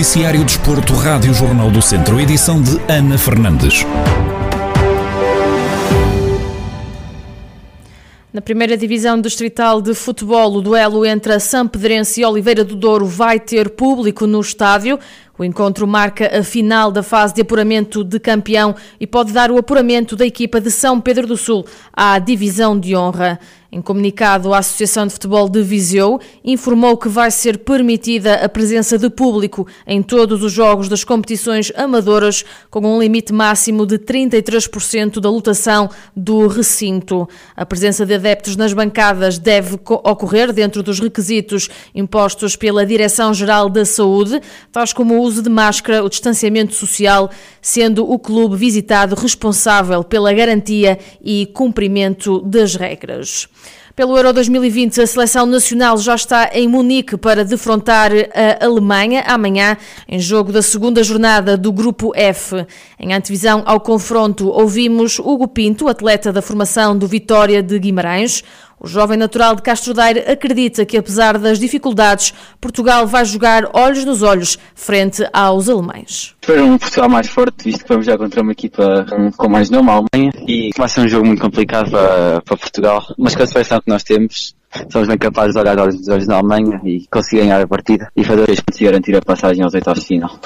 Noticiário Desporto, Rádio Jornal do Centro, edição de Ana Fernandes. Na primeira divisão distrital de futebol, o duelo entre a São Pedrense e Oliveira do Douro vai ter público no estádio. O encontro marca a final da fase de apuramento de campeão e pode dar o apuramento da equipa de São Pedro do Sul à divisão de honra. Em comunicado, a Associação de Futebol de Viseu informou que vai ser permitida a presença de público em todos os jogos das competições amadoras, com um limite máximo de 33% da lotação do recinto. A presença de adeptos nas bancadas deve ocorrer dentro dos requisitos impostos pela Direção-Geral da Saúde, tais como o uso de máscara, o distanciamento social, sendo o clube visitado responsável pela garantia e cumprimento das regras. Pelo Euro 2020, a seleção nacional já está em Munique para defrontar a Alemanha amanhã, em jogo da segunda jornada do Grupo F. Em antevisão ao confronto, ouvimos Hugo Pinto, atleta da formação do Vitória de Guimarães. O jovem natural de Castro Daire acredita que, apesar das dificuldades, Portugal vai jogar olhos nos olhos frente aos alemães. Espero um Portugal mais forte, visto que vamos já contra uma equipa com mais nome, a Alemanha, e vai ser um jogo muito complicado para, para Portugal, mas com a seleção que nós temos, somos bem capazes de olhar olhos nos olhos na Alemanha e conseguir ganhar a partida e fazer os pontos garantir a passagem aos oitavos de final.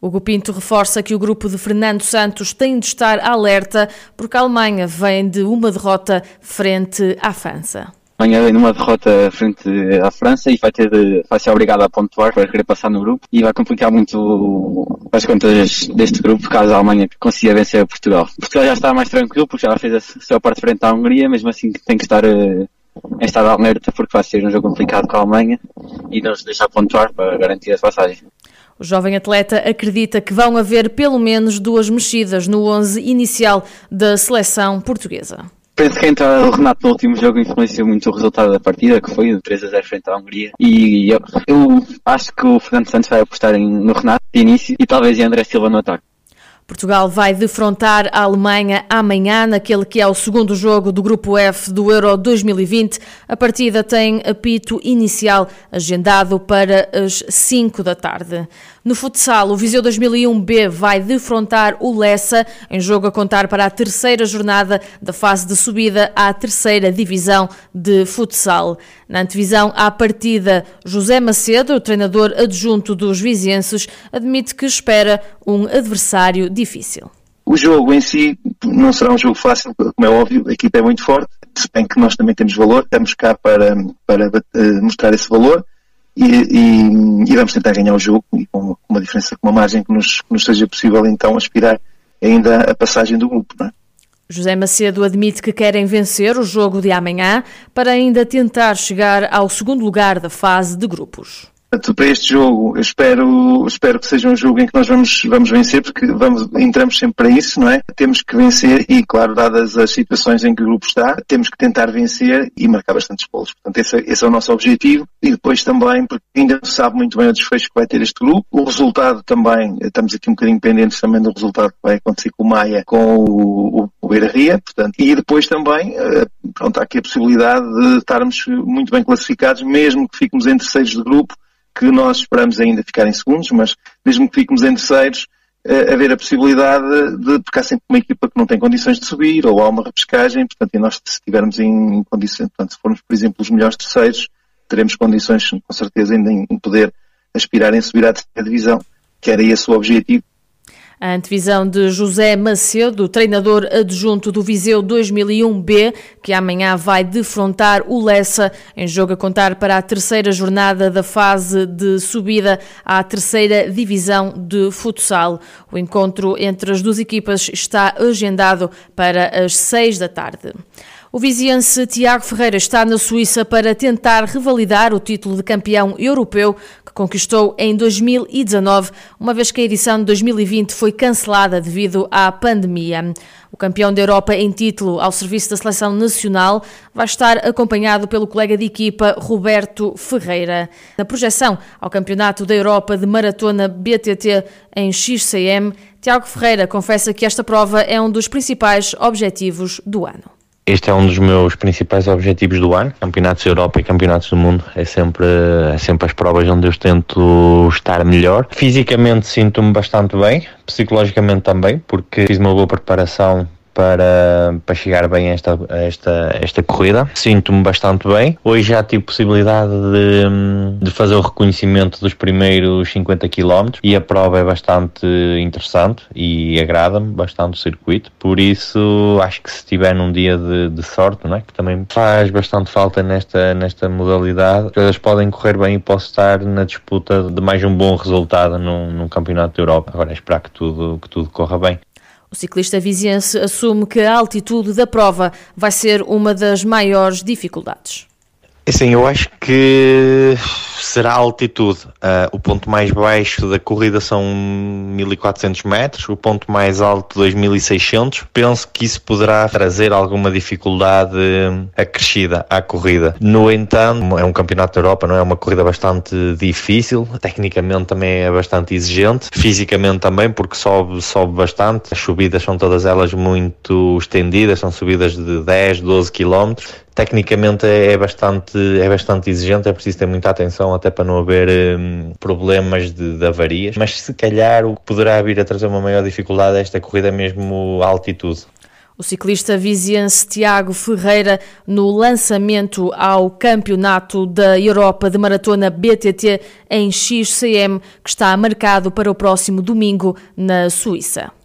Hugo Pinto reforça que o grupo de Fernando Santos tem de estar alerta porque a Alemanha vem de uma derrota frente à França. A Alemanha vem numa derrota frente à França e vai, ter de, vai ser obrigada a pontuar para querer passar no grupo e vai complicar muito as contas deste grupo caso a Alemanha consiga vencer Portugal. Portugal já está mais tranquilo porque já fez a sua parte frente à Hungria, mesmo assim tem que estar eh, em estado alerta porque vai ser um jogo complicado com a Alemanha e não se deixar pontuar para garantir a passagem. O jovem atleta acredita que vão haver pelo menos duas mexidas no 11 inicial da seleção portuguesa. Penso que a entrada do Renato no último jogo influenciou muito o resultado da partida, que foi o 3 a 0 frente à Hungria. E eu, eu acho que o Fernando Santos vai apostar em, no Renato de início e talvez em André Silva no ataque. Portugal vai defrontar a Alemanha amanhã, naquele que é o segundo jogo do Grupo F do Euro 2020. A partida tem apito inicial agendado para as 5 da tarde. No futsal, o Viseu 2001B vai defrontar o Lessa, em jogo a contar para a terceira jornada da fase de subida à terceira divisão de futsal. Na antevisão à partida, José Macedo, o treinador adjunto dos vizienses, admite que espera um adversário difícil. O jogo em si não será um jogo fácil, como é óbvio, a equipa é muito forte, se bem que nós também temos valor, estamos cá para, para eh, mostrar esse valor e, e, e, vamos tentar ganhar o jogo e com uma diferença, com uma margem que nos, que nos seja possível então aspirar ainda a passagem do grupo. É? José Macedo admite que querem vencer o jogo de amanhã para ainda tentar chegar ao segundo lugar da fase de grupos. Portanto, para este jogo, eu espero, espero que seja um jogo em que nós vamos, vamos vencer, porque vamos, entramos sempre para isso, não é? Temos que vencer e, claro, dadas as situações em que o grupo está, temos que tentar vencer e marcar bastantes golos. Portanto, esse, esse, é o nosso objetivo. E depois também, porque ainda se sabe muito bem o desfecho que vai ter este grupo. O resultado também, estamos aqui um bocadinho pendentes também do resultado que vai acontecer com o Maia, com o, o, o Beira Ria, portanto. E depois também, eh, pronto, há aqui a possibilidade de estarmos muito bem classificados, mesmo que fiquemos em terceiros de grupo, que nós esperamos ainda ficar em segundos, mas mesmo que fiquemos em terceiros, uh, haver a possibilidade de, porque há sempre uma equipa que não tem condições de subir, ou há uma repescagem, portanto, e nós se estivermos em, em condições, portanto, se formos, por exemplo, os melhores terceiros, teremos condições, com certeza, ainda em, em poder aspirar em subir à terceira divisão, que era esse o objetivo, a antevisão de José Macedo, treinador adjunto do Viseu 2001B, que amanhã vai defrontar o Lessa em jogo a contar para a terceira jornada da fase de subida à terceira divisão de futsal. O encontro entre as duas equipas está agendado para as seis da tarde. O viziense Tiago Ferreira está na Suíça para tentar revalidar o título de campeão europeu que conquistou em 2019, uma vez que a edição de 2020 foi cancelada devido à pandemia. O campeão da Europa em título ao serviço da seleção nacional vai estar acompanhado pelo colega de equipa Roberto Ferreira. Na projeção ao Campeonato da Europa de Maratona BTT em XCM, Tiago Ferreira confessa que esta prova é um dos principais objetivos do ano Este é um dos meus principais objetivos do ano. Campeonatos da Europa e Campeonatos do Mundo é sempre, é sempre as provas onde eu tento estar melhor. Fisicamente sinto-me bastante bem, psicologicamente também, porque fiz uma boa preparação para, para chegar bem a esta, a esta, esta corrida. Sinto-me bastante bem. Hoje já tive possibilidade de, de fazer o reconhecimento dos primeiros 50 km e a prova é bastante interessante e agrada-me bastante o circuito. Por isso, acho que se estiver num dia de, de sorte, não é? que também faz bastante falta nesta, nesta modalidade, as coisas podem correr bem e posso estar na disputa de mais um bom resultado num, num campeonato da Europa. Agora é esperar que tudo, que tudo corra bem. O ciclista viziense assume que a altitude da prova vai ser uma das maiores dificuldades. É sim, eu acho que será a altitude. Uh, o ponto mais baixo da corrida são 1400 metros, o ponto mais alto 2600. Penso que isso poderá trazer alguma dificuldade acrescida à corrida. No entanto, é um campeonato da Europa, não é? é uma corrida bastante difícil, tecnicamente também é bastante exigente, fisicamente também, porque sobe, sobe bastante. As subidas são todas elas muito estendidas, são subidas de 10, 12 quilómetros tecnicamente é, é bastante, é bastante exigente, é preciso ter muita atenção até para não haver um, problemas de, de, avarias, mas se calhar o que poderá vir a trazer uma maior dificuldade a esta corrida é mesmo a altitude. O ciclista viziense Tiago Ferreira no lançamento ao Campeonato da Europa de Maratona BTT em XCM, que está marcado para o próximo domingo na Suíça.